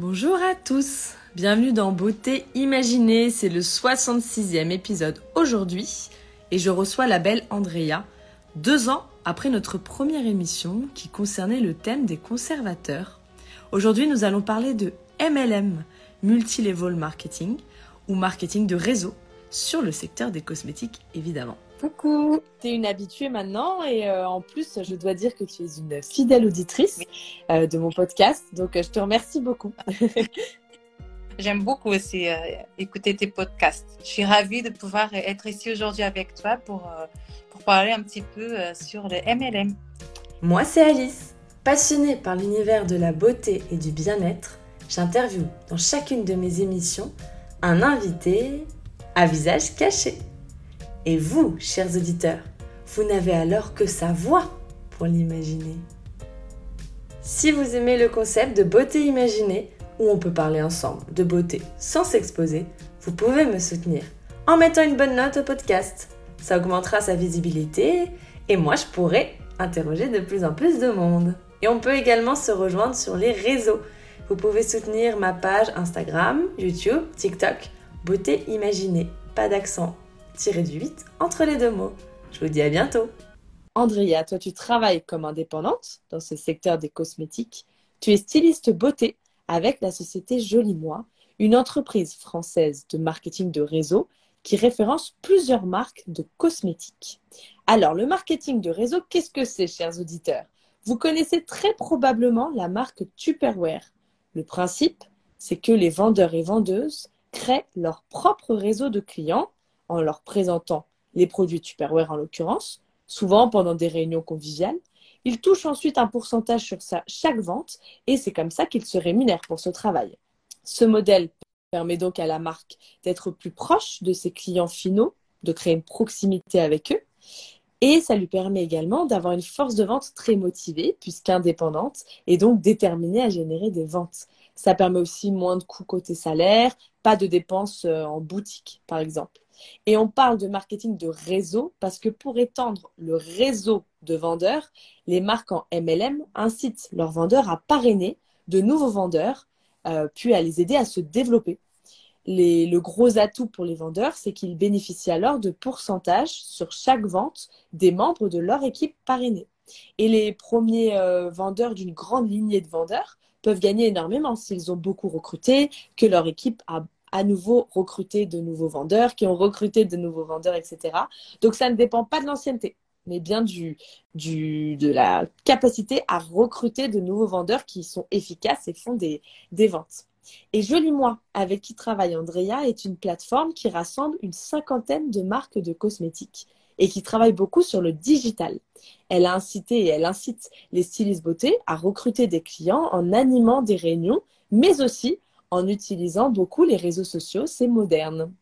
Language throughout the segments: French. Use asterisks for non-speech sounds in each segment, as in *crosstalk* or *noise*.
Bonjour à tous, bienvenue dans Beauté Imaginée, c'est le 66e épisode aujourd'hui et je reçois la belle Andrea, deux ans après notre première émission qui concernait le thème des conservateurs. Aujourd'hui nous allons parler de MLM, Multilevel Marketing, ou marketing de réseau, sur le secteur des cosmétiques évidemment. Coucou, tu es une habituée maintenant et euh, en plus je dois dire que tu es une fidèle auditrice euh, de mon podcast, donc euh, je te remercie beaucoup. *laughs* J'aime beaucoup aussi écouter tes podcasts. Je suis ravie de pouvoir être ici aujourd'hui avec toi pour, pour parler un petit peu sur le MLM. Moi c'est Alice, passionnée par l'univers de la beauté et du bien-être. J'interviewe dans chacune de mes émissions un invité à visage caché. Et vous, chers auditeurs, vous n'avez alors que sa voix pour l'imaginer. Si vous aimez le concept de beauté imaginée, où on peut parler ensemble de beauté sans s'exposer, vous pouvez me soutenir en mettant une bonne note au podcast. Ça augmentera sa visibilité et moi je pourrai interroger de plus en plus de monde. Et on peut également se rejoindre sur les réseaux. Vous pouvez soutenir ma page Instagram, YouTube, TikTok, Beauté Imaginée. Pas d'accent tiré du 8 entre les deux mots. Je vous dis à bientôt. Andrea, toi tu travailles comme indépendante dans ce secteur des cosmétiques. Tu es styliste beauté avec la société Joli Moi, une entreprise française de marketing de réseau qui référence plusieurs marques de cosmétiques. Alors, le marketing de réseau, qu'est-ce que c'est, chers auditeurs? Vous connaissez très probablement la marque Tupperware. Le principe, c'est que les vendeurs et vendeuses créent leur propre réseau de clients en leur présentant les produits Tupperware en l'occurrence, souvent pendant des réunions conviviales. Ils touchent ensuite un pourcentage sur chaque vente et c'est comme ça qu'ils se rémunèrent pour ce travail. Ce modèle permet donc à la marque d'être plus proche de ses clients finaux, de créer une proximité avec eux. Et ça lui permet également d'avoir une force de vente très motivée, puisqu'indépendante, et donc déterminée à générer des ventes. Ça permet aussi moins de coûts côté salaire, pas de dépenses euh, en boutique, par exemple. Et on parle de marketing de réseau parce que pour étendre le réseau de vendeurs, les marques en MLM incitent leurs vendeurs à parrainer de nouveaux vendeurs, euh, puis à les aider à se développer. Le gros atout pour les vendeurs, c'est qu'ils bénéficient alors de pourcentages sur chaque vente des membres de leur équipe parrainée. Et les premiers euh, vendeurs d'une grande lignée de vendeurs peuvent gagner énormément s'ils ont beaucoup recruté, que leur équipe a à nouveau recruter de nouveaux vendeurs, qui ont recruté de nouveaux vendeurs, etc. Donc ça ne dépend pas de l'ancienneté, mais bien du, de la capacité à recruter de nouveaux vendeurs qui sont efficaces et font des ventes. Et Joli Moi, avec qui travaille Andrea, est une plateforme qui rassemble une cinquantaine de marques de cosmétiques et qui travaille beaucoup sur le digital. Elle a incité et elle incite les stylistes beauté à recruter des clients en animant des réunions, mais aussi en utilisant beaucoup les réseaux sociaux, c'est moderne.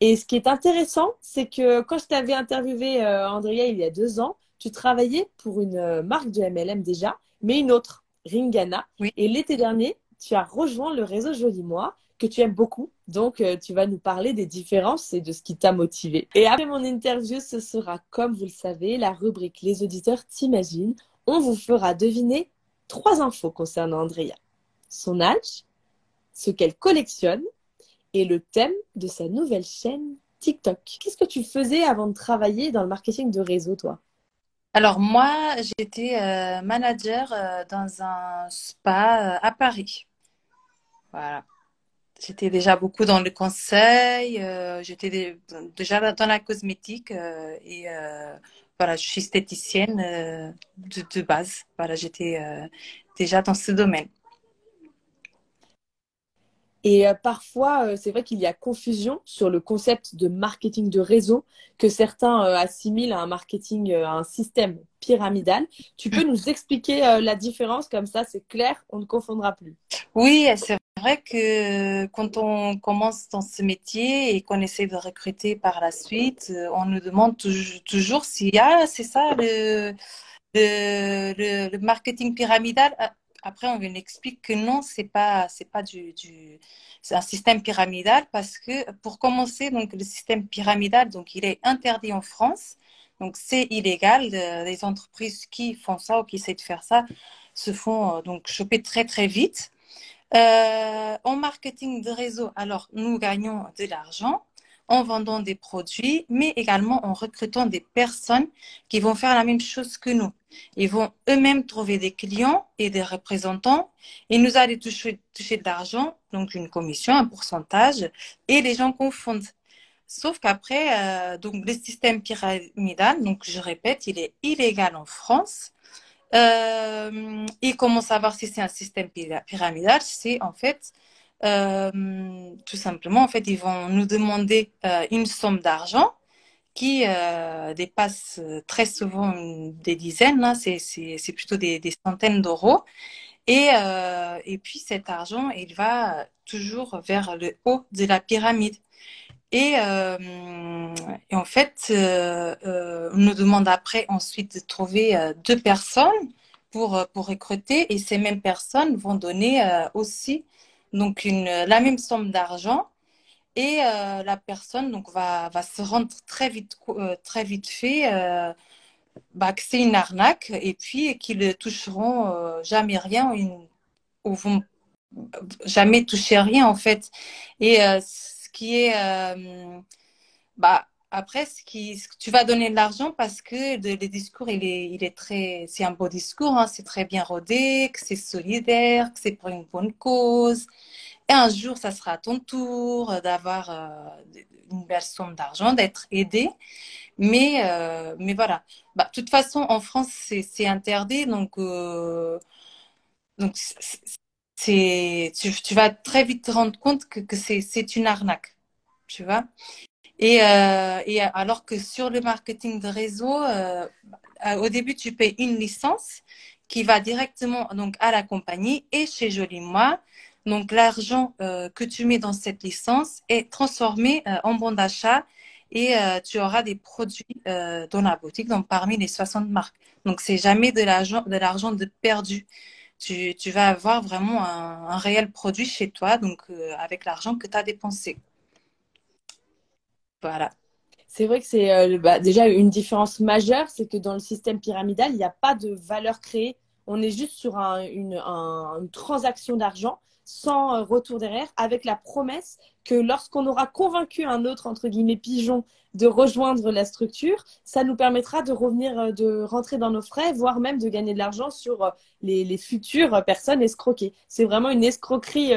Et ce qui est intéressant, c'est que quand je t'avais interviewé, euh, Andrea, il y a deux ans, tu travaillais pour une euh, marque de MLM déjà, mais une autre, Ringana. Et l'été dernier, tu as rejoint le réseau Joli Moi, que tu aimes beaucoup. Donc, euh, tu vas nous parler des différences et de ce qui t'a motivé. Et après mon interview, ce sera, comme vous le savez, la rubrique Les auditeurs t'imaginent. On vous fera deviner trois infos concernant Andrea. Son âge, ce qu'elle collectionne et le thème de sa nouvelle chaîne TikTok. Qu'est-ce que tu faisais avant de travailler dans le marketing de réseau, toi? Alors moi, j'étais euh, manager euh, dans un spa euh, à Paris. Voilà. J'étais déjà beaucoup dans le conseil, j'étais déjà dans la cosmétique et voilà, je suis esthéticienne de, de, base. Voilà, j'étais déjà dans ce domaine. Et euh, parfois, euh, c'est vrai qu'il y a confusion sur le concept de marketing de réseau que certains euh, assimilent à un marketing, à un système pyramidal. Tu peux nous expliquer la différence? Comme ça, c'est clair, on ne confondra plus. Oui, c'est vrai que quand on commence dans ce métier et qu'on essaie de recruter par la suite, on nous demande toujours s'il y a, c'est ça, le, marketing pyramidal? Après, on explique que non, c'est pas, c'est pas du, c'est un système pyramidal parce que pour commencer, donc le système pyramidal, donc il est interdit en France, donc c'est illégal. les entreprises qui font ça ou qui essaient de faire ça se font euh, donc choper très très vite. en marketing de réseau, alors nous gagnons de l'argent en vendant des produits, mais également en recrutant des personnes qui vont faire la même chose que nous. Ils vont eux-mêmes trouver des clients et des représentants et nous allons toucher, toucher de l'argent, donc une commission, un pourcentage, et les gens confondent. Sauf qu'après, euh, donc le système pyramidal, donc je répète, il est illégal en France. Euh, et comment savoir si c'est un système pyramidal C'est en fait euh, tout simplement, en fait, ils vont nous demander euh, une somme d'argent qui euh, dépasse très souvent des dizaines, hein, c'est plutôt des, centaines d'euros. Et, et puis cet argent, il va toujours vers le haut de la pyramide. Et, et en fait, on nous demande après ensuite de trouver deux personnes pour, pour recruter et ces mêmes personnes vont donner aussi donc une, la même somme d'argent et euh, la personne donc va, va se rendre très vite euh, très vite fait euh, bah, que c'est une arnaque et puis qu'ils ne toucheront jamais rien ou, vont jamais toucher rien en fait. Et ce qui est bah après, tu vas donner de l'argent parce que le, discours, il est, très, c'est un beau discours, hein, c'est très bien rodé, que c'est solidaire, que c'est pour une bonne cause. Et un jour, ça sera à ton tour d'avoir euh, une belle somme d'argent, d'être aidé. Mais, euh, mais voilà. Bah, de toute façon, en France, c'est interdit, donc, euh, donc c'est, tu, tu, vas très vite te rendre compte que, que c'est une arnaque. Tu vois et, euh, et, alors que sur le marketing de réseau, euh, au début, tu payes une licence qui va directement donc à la compagnie et chez Joli Moi. Donc l'argent euh, que tu mets dans cette licence est transformé euh, en bon d'achat et euh, tu auras des produits dans la boutique, donc parmi les 60 marques. Donc c'est jamais de l'argent de l'argent de perdu. Tu, tu, vas avoir vraiment un, un réel produit chez toi, donc avec l'argent que tu as dépensé. Voilà. C'est vrai que c'est euh, bah, déjà une différence majeure, c'est que dans le système pyramidal, il n'y a pas de valeur créée. On est juste sur une, transaction d'argent sans euh, retour derrière, avec la promesse que lorsqu'on aura convaincu un autre, entre guillemets, pigeon de rejoindre la structure, ça nous permettra de revenir, euh, de rentrer dans nos frais, voire même de gagner de l'argent sur les, futures personnes escroquées. C'est vraiment une escroquerie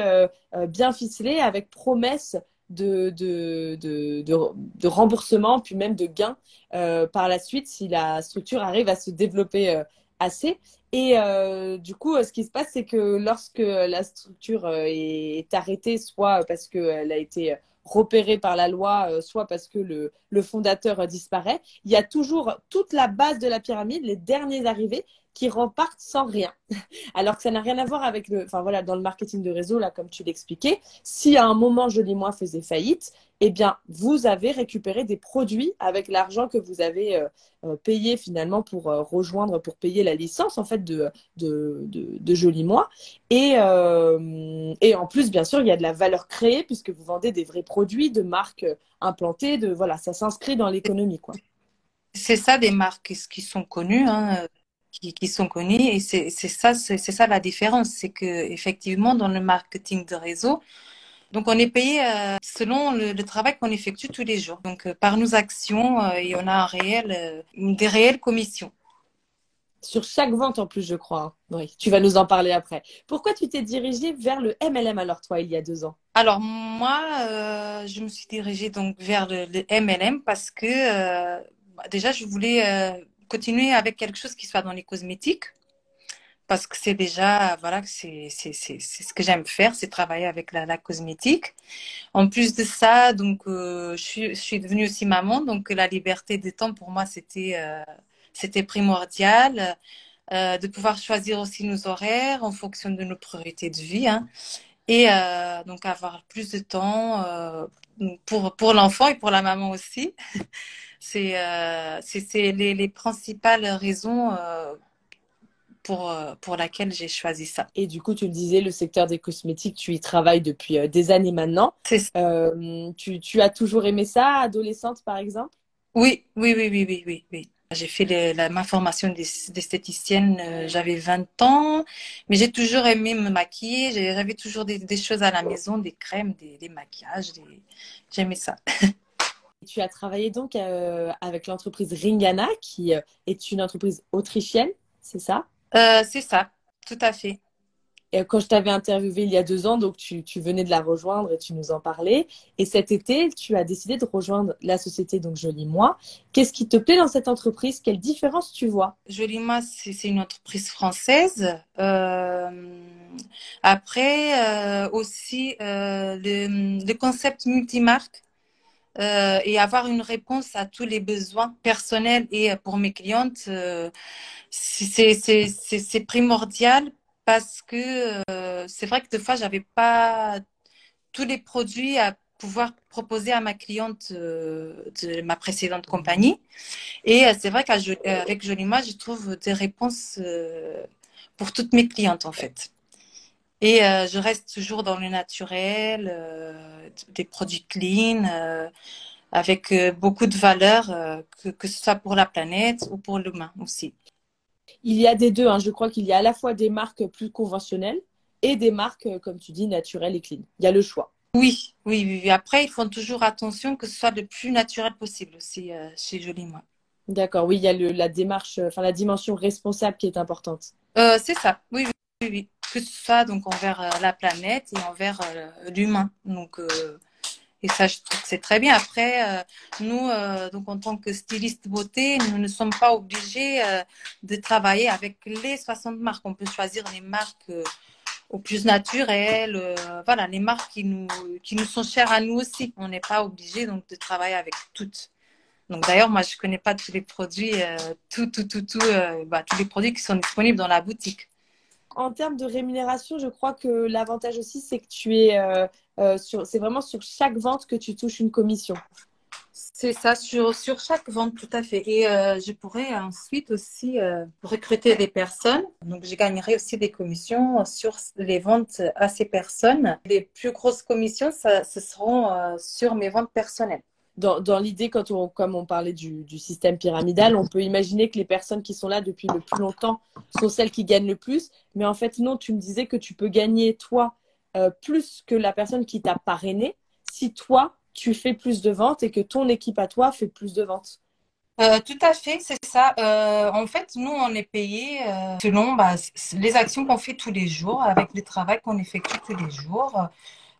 bien ficelée avec promesse de, de, de, de, remboursement, puis même de gains euh, par la suite si la structure arrive à se développer euh, assez. Et euh, du coup, ce qui se passe, c'est que lorsque la structure est arrêtée, soit parce qu'elle a été repérée par la loi, soit parce que le, le fondateur disparaît, il y a toujours toute la base de la pyramide, les derniers arrivés, qui repartent sans rien. *laughs* Alors que ça n'a rien à voir avec le, enfin voilà, dans le marketing de réseau, là, comme tu l'expliquais, si à un moment Joli Moi faisait faillite, eh bien, vous avez récupéré des produits avec l'argent que vous avez euh, euh, payé finalement pour euh, rejoindre, pour payer la licence en fait de, de, de, Joli Moi. Et, et en plus, bien sûr, il y a de la valeur créée puisque vous vendez des vrais produits de marques implantées, de voilà, ça s'inscrit dans l'économie, quoi. C'est ça des marques qui sont connues. Hein qui, sont connus et c'est ça c'est ça la différence c'est que effectivement dans le marketing de réseau donc on est payé euh, selon le, travail qu'on effectue tous les jours. Donc euh, par nos actions euh, et on a un réel des réelles commissions. Sur chaque vente en plus je crois hein. oui tu vas nous en parler après. Pourquoi tu t'es dirigée vers le MLM alors toi il y a deux ans? Alors moi je me suis dirigée donc vers le, le MLM parce que bah, déjà je voulais continuer avec quelque chose qui soit dans les cosmétiques parce que c'est déjà voilà c'est ce que j'aime faire c'est travailler avec la, la, cosmétique en plus de ça donc euh, je suis devenue aussi maman donc la liberté de temps pour moi c'était euh, c'était primordial euh, de pouvoir choisir aussi nos horaires en fonction de nos priorités de vie hein. et donc avoir plus de temps pour pour l'enfant et pour la maman aussi *laughs* C'est euh, les, les, principales raisons euh, pour, euh, pour laquelle j'ai choisi ça. Et du coup, tu le disais, le secteur des cosmétiques, tu y travailles depuis euh, des années maintenant. Tu, tu, as toujours aimé ça, adolescente par exemple? Oui, oui, oui, oui, oui, oui. J'ai fait la, ma formation d'esthéticienne, j'avais 20 ans, mais j'ai toujours aimé me maquiller. J'avais toujours des, choses à la maison, des crèmes, des, maquillages. J'aimais ça. *laughs* Tu as travaillé donc avec l'entreprise Ringana, qui est une entreprise autrichienne, c'est ça? C'est ça, tout à fait quand je t'avais interviewé il y a deux ans, donc tu, venais de la rejoindre et tu nous en parlais. Et cet été, tu as décidé de rejoindre la société donc Joli Moi. Qu'est-ce qui te plaît dans cette entreprise? Quelle différence tu vois? Joli Moi, c'est une entreprise française. Euh, après, euh, aussi euh, le, concept multimarque. Et avoir une réponse à tous les besoins personnels et pour mes clientes, c'est primordial parce que euh, c'est vrai que des fois, j'avais pas tous les produits à pouvoir proposer à ma cliente euh, de ma précédente compagnie. Et euh, c'est vrai qu'avec Jolima, je trouve des réponses pour toutes mes clientes, en fait. Et je reste toujours dans le naturel, des produits clean, avec beaucoup de valeur, que, que ce soit pour la planète ou pour l'humain aussi. Il y a des deux. Hein. Je crois qu'il y a à la fois des marques plus conventionnelles et des marques, euh, comme tu dis, naturelles et clean. Il y a le choix. Oui, oui, oui. Après, ils font toujours attention que ce soit le plus naturel possible aussi euh, chez Jolie Moi. D'accord, oui, il y a la démarche, euh, enfin la dimension responsable qui est importante. c'est ça, oui, oui, oui, Ce soit donc envers la planète et envers l'humain. Donc, et ça, je trouve que c'est très bien. Après, euh, nous, euh, donc en tant que styliste beauté, nous ne sommes pas obligés euh, de travailler avec les 60 marques. On peut choisir les marques au plus naturelles, voilà, les marques qui nous, qui nous sont chères à nous aussi. On n'est pas obligé donc de travailler avec toutes. Donc d'ailleurs, moi, je connais pas tous les produits, tout, tout, tout, tout, bah, tous les produits qui sont disponibles dans la boutique en termes de rémunération, je crois que l'avantage aussi, c'est que tu es euh, c'est vraiment sur chaque vente que tu touches une commission. C'est ça, sur, sur chaque vente, tout à fait. Et euh, je pourrais ensuite aussi euh, recruter des personnes. Donc, je gagnerai aussi des commissions sur les ventes à ces personnes. Les plus grosses commissions, ça, ce seront sur mes ventes personnelles. Dans, l'idée, quand on, comme on parlait du, du, système pyramidal, on peut imaginer que les personnes qui sont là depuis le plus longtemps sont celles qui gagnent le plus. Mais en fait, non, tu me disais que tu peux gagner, toi, euh, plus que la personne qui t'a parrainé si toi, tu fais plus de ventes et que ton équipe à toi fait plus de ventes. Euh, tout à fait, c'est ça. Euh, en fait, nous, on est payé selon bah, les actions qu'on fait tous les jours, avec le travail qu'on effectue tous les jours.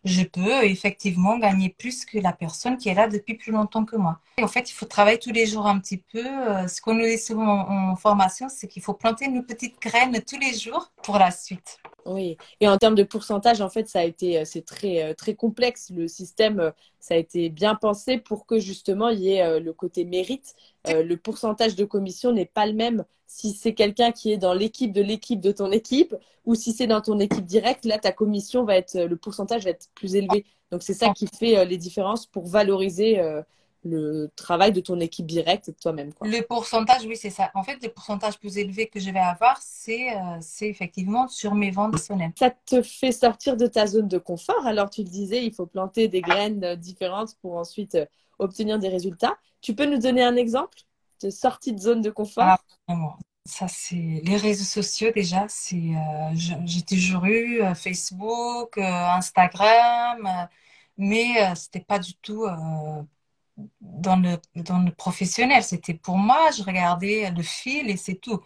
Je peux effectivement gagner plus que la personne qui est là depuis plus longtemps que moi. en fait, il faut travailler tous les jours un petit peu. Ce qu'on nous dit souvent en formation, c'est qu'il faut planter nos petites graines tous les jours pour la suite. Oui, et en termes de pourcentage, en fait, ça a été, euh, c'est très, euh, très complexe. Le système, euh, ça a été bien pensé pour que justement il y ait le côté mérite. Le pourcentage de commission n'est pas le même si c'est quelqu'un qui est dans l'équipe de l'équipe de ton équipe ou si c'est dans ton équipe directe. Là, ta commission va être, le pourcentage va être plus élevé. Donc c'est ça qui fait les différences pour valoriser le travail de ton équipe directe et de toi-même. Le pourcentage, oui, c'est ça. En fait, le pourcentage plus élevé que je vais avoir, c'est euh, effectivement sur mes ventes personnelles. Ça te fait sortir de ta zone de confort. Alors, tu le disais, il faut planter des graines euh, différentes pour ensuite euh, obtenir des résultats. Tu peux nous donner un exemple? De sortie de zone de confort ah, Ça, c'est les réseaux sociaux déjà. C'est, j'ai toujours eu Facebook, Instagram, mais c'était pas du tout dans le, dans le professionnel. C'était pour moi, je regardais le fil et c'est tout.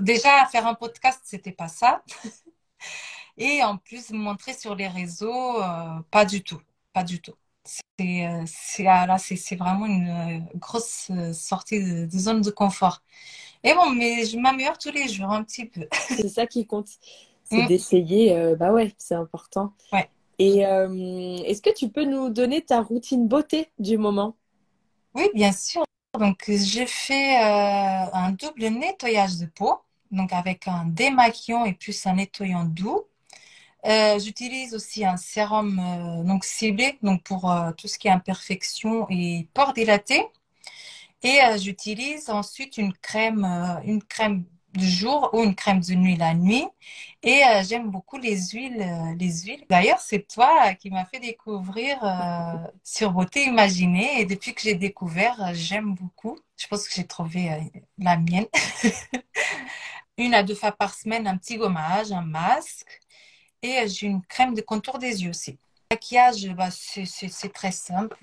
déjà, faire un podcast, c'était pas ça. *laughs* et en plus, me montrer sur les réseaux, euh, pas du tout. Pas du tout. C'est euh, ah, c'est vraiment une euh, grosse sortie de, zone de confort. Et bon, mais je m'améliore tous les jours un petit peu. *laughs* c'est ça qui compte. C'est mm. d'essayer. bah ouais, c'est important. Ouais. Et euh, est-ce que tu peux nous donner ta routine beauté du moment? Oui, bien sûr. Donc, j'ai fait euh, un double nettoyage de peau, donc avec un démaquillant et plus un nettoyant doux. Euh, j'utilise aussi un sérum donc ciblé donc pour tout ce qui est imperfection et pores dilatés. Et j'utilise ensuite une crème, une crème du jour ou une crème de nuit la nuit. Et euh, j'aime beaucoup les huiles. euh, les huiles. D'ailleurs, c'est toi qui m'as fait découvrir euh, sur Beauté Imaginée. Et depuis que j'ai découvert, euh, j'aime beaucoup. Je pense que j'ai trouvé euh, la mienne. *laughs* Une à deux fois par semaine, un petit gommage, un masque. Et j'ai une crème de contour des yeux aussi. Le maquillage, bah, c'est très simple.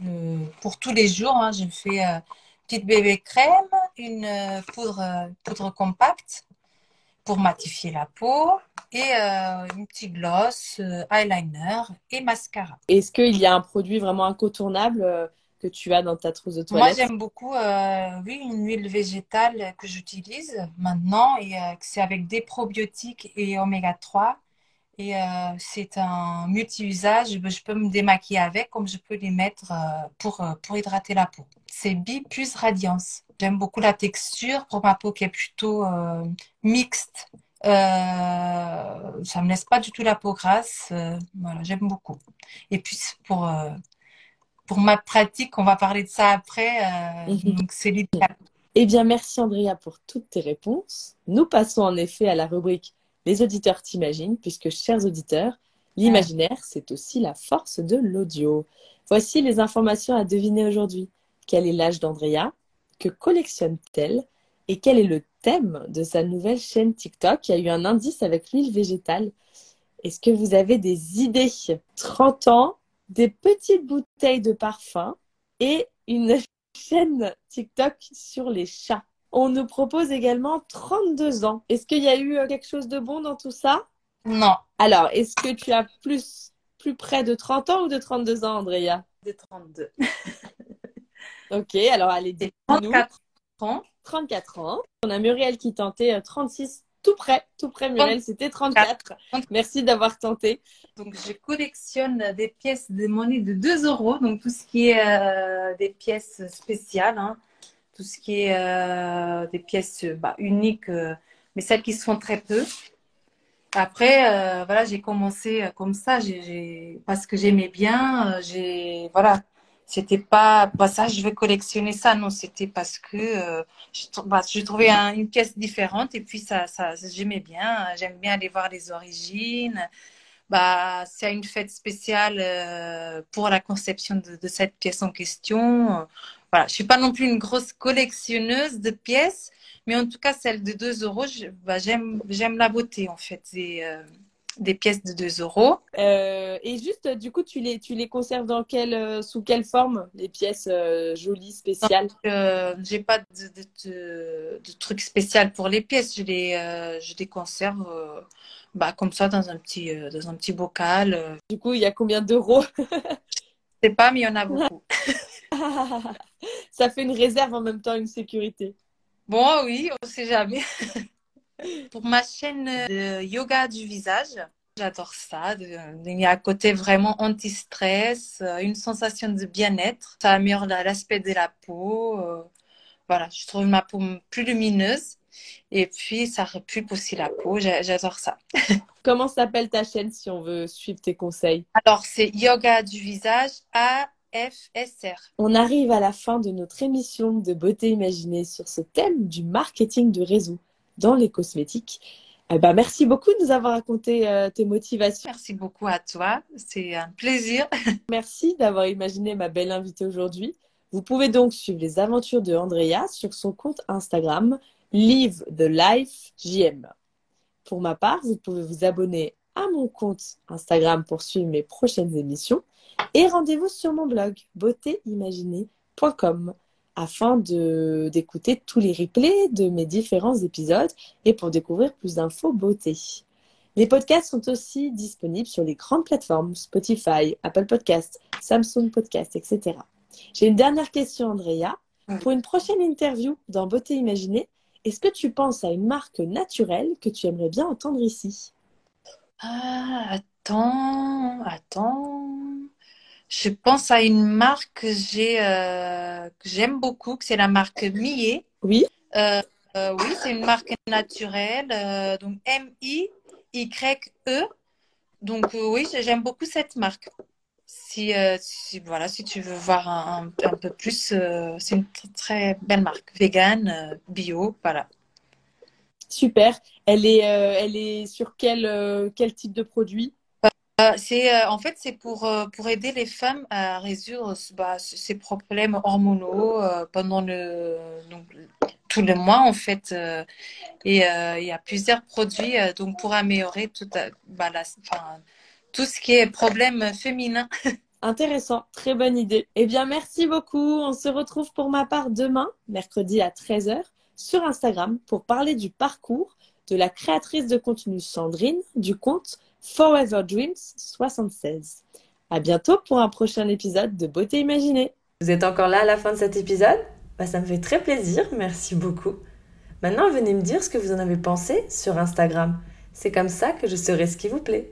Pour tous les jours, hein, je fais euh, petite bébé crème, une euh, poudre, euh, poudre compacte pour matifier la peau et une petite gloss, eyeliner et mascara. Est-ce qu'il y a un produit vraiment incontournable que tu as dans ta trousse de Moi, toilette? j'aime beaucoup, euh, oui, une huile végétale que j'utilise maintenant et euh, c'est avec des probiotiques et oméga 3. Et euh, c'est un multi-usage. Je peux me démaquiller avec comme je peux les mettre euh, pour, euh, pour hydrater la peau. C'est Bi Plus Radiance. J'aime beaucoup la texture pour ma peau qui est plutôt euh, mixte. Euh, ça me laisse pas du tout la peau grasse. Voilà, j'aime beaucoup. Et puis pour, pour ma pratique, on va parler de ça après. Mhm. donc c'est l'idéal. Eh bien, merci Andrea pour toutes tes réponses. Nous passons en effet à la rubrique Les auditeurs t'imaginent, puisque, chers auditeurs, l'imaginaire, c'est aussi la force de l'audio. Voici les informations à deviner aujourd'hui. Quel est l'âge d'Andrea? Que collectionne-t-elle? Et quel est le thème de sa nouvelle chaîne TikTok? Il y a eu un indice avec l'huile végétale. Est-ce que vous avez des idées? 30 ans, des petites bouteilles de parfum et une *laughs* chaîne TikTok sur les chats. On nous propose également 32 ans. Est-ce qu'il y a eu euh, quelque chose de bon dans tout ça? Non, Alors, est-ce que tu as plus, plus près de 30 ans ou de 32 ans, Andrea? De 32. *laughs* Ok, alors allez, dis-nous. 34 ans. 34 ans. On a Muriel qui tentait euh, 36, tout près, tout près, Muriel, c'était 34. Merci d'avoir tenté. Donc, je collectionne des pièces de monnaie de 2 euros, donc tout ce qui est euh, des pièces spéciales, hein, tout ce qui est euh, des pièces euh, bah, uniques, euh, mais celles qui se font très peu. Après, voilà, j'ai commencé comme ça, j'ai, parce que j'aimais bien, j'ai, voilà, c'était pas, pas ça, je vais collectionner ça, non, c'était parce que je, bah, une pièce différente et puis ça, j'aimais bien, j'aime bien aller voir les origines. Bah, c'est une fête spéciale pour la conception de cette pièce en question. Voilà, je suis pas non plus une grosse collectionneuse de pièces, mais en tout cas, celle de 2 euros, bah, j'aime, j'aime la beauté en fait des, euh, des pièces de 2 euros. Euh, et juste, du coup, tu les, tu les conserves dans quelle, euh, sous quelle forme, les pièces jolies, spéciales? J'ai pas de, de, de, de truc spécial pour les pièces, je les, je les conserve bah, comme ça dans un petit, dans un petit bocal. Du coup, il y a combien d'euros? Je sais pas, mais il y en a beaucoup. *laughs* *laughs* Ça fait une réserve en même temps, une sécurité. Bon, oui, on sait jamais. *laughs* Pour ma chaîne de yoga du visage, j'adore ça. Il y a un côté vraiment anti-stress, euh, une sensation de bien-être. Ça améliore la- l'aspect de la peau. euh, Voilà, je trouve ma peau plus lumineuse. Et puis, ça repulpe aussi la peau. J'a- J'adore ça. *laughs* Comment s'appelle ta chaîne si on veut suivre tes conseils? Alors, c'est yoga du visage On arrive à la fin de notre émission de beauté imaginée sur ce thème du marketing de réseau dans les cosmétiques. Eh ben, merci beaucoup de nous avoir raconté euh, tes motivations. Merci beaucoup à toi. C'est un plaisir. *laughs* Merci d'avoir imaginé ma belle invitée aujourd'hui. Vous pouvez donc suivre les aventures de Andrea sur son compte Instagram Live the Life JM. Pour ma part, vous pouvez vous abonner à mon compte Instagram pour suivre mes prochaines émissions et rendez-vous sur mon blog beautéimaginée.com afin d'écouter tous les replays de mes différents épisodes et pour découvrir plus d'infos beauté. Les podcasts sont aussi disponibles sur les grandes plateformes Spotify, Apple Podcasts, Samsung Podcast, etc. J'ai une dernière question, Andrea. Oui. Pour une prochaine interview dans Beauté Imaginée, est-ce que tu penses à une marque naturelle que tu aimerais bien entendre ici? Ah, attends, attends. Je pense à une marque que j'ai, euh, que j'aime beaucoup, que c'est la marque Millet. Oui Euh, euh, oui, c'est une marque naturelle, donc M-I-Y-E. Donc euh, oui, j'aime beaucoup cette marque. Si, si, voilà, si tu veux voir un, un- peu plus, c'est une tr- très belle marque, vegan, bio, voilà. Super. Elle est, elle est sur quel, quel type de produit? C'est en fait c'est pour pour aider les femmes à résoudre bah, ces problèmes hormonaux pendant le donc, tout le mois en fait et il y a plusieurs produits donc pour améliorer tout bah, tout ce qui est problème féminin *laughs* Intéressant, très bonne idée. Eh bien, merci beaucoup. On se retrouve pour ma part demain, mercredi à 13h, sur Instagram pour parler du parcours de la créatrice de contenu Sandrine du compte Forever Dreams 76. À bientôt pour un prochain épisode de Beauté Imaginée. Vous êtes encore là à la fin de cet épisode? Bah, Ça me fait très plaisir, merci beaucoup. Maintenant, venez me dire ce que vous en avez pensé sur Instagram. C'est comme ça que je saurai ce qui vous plaît.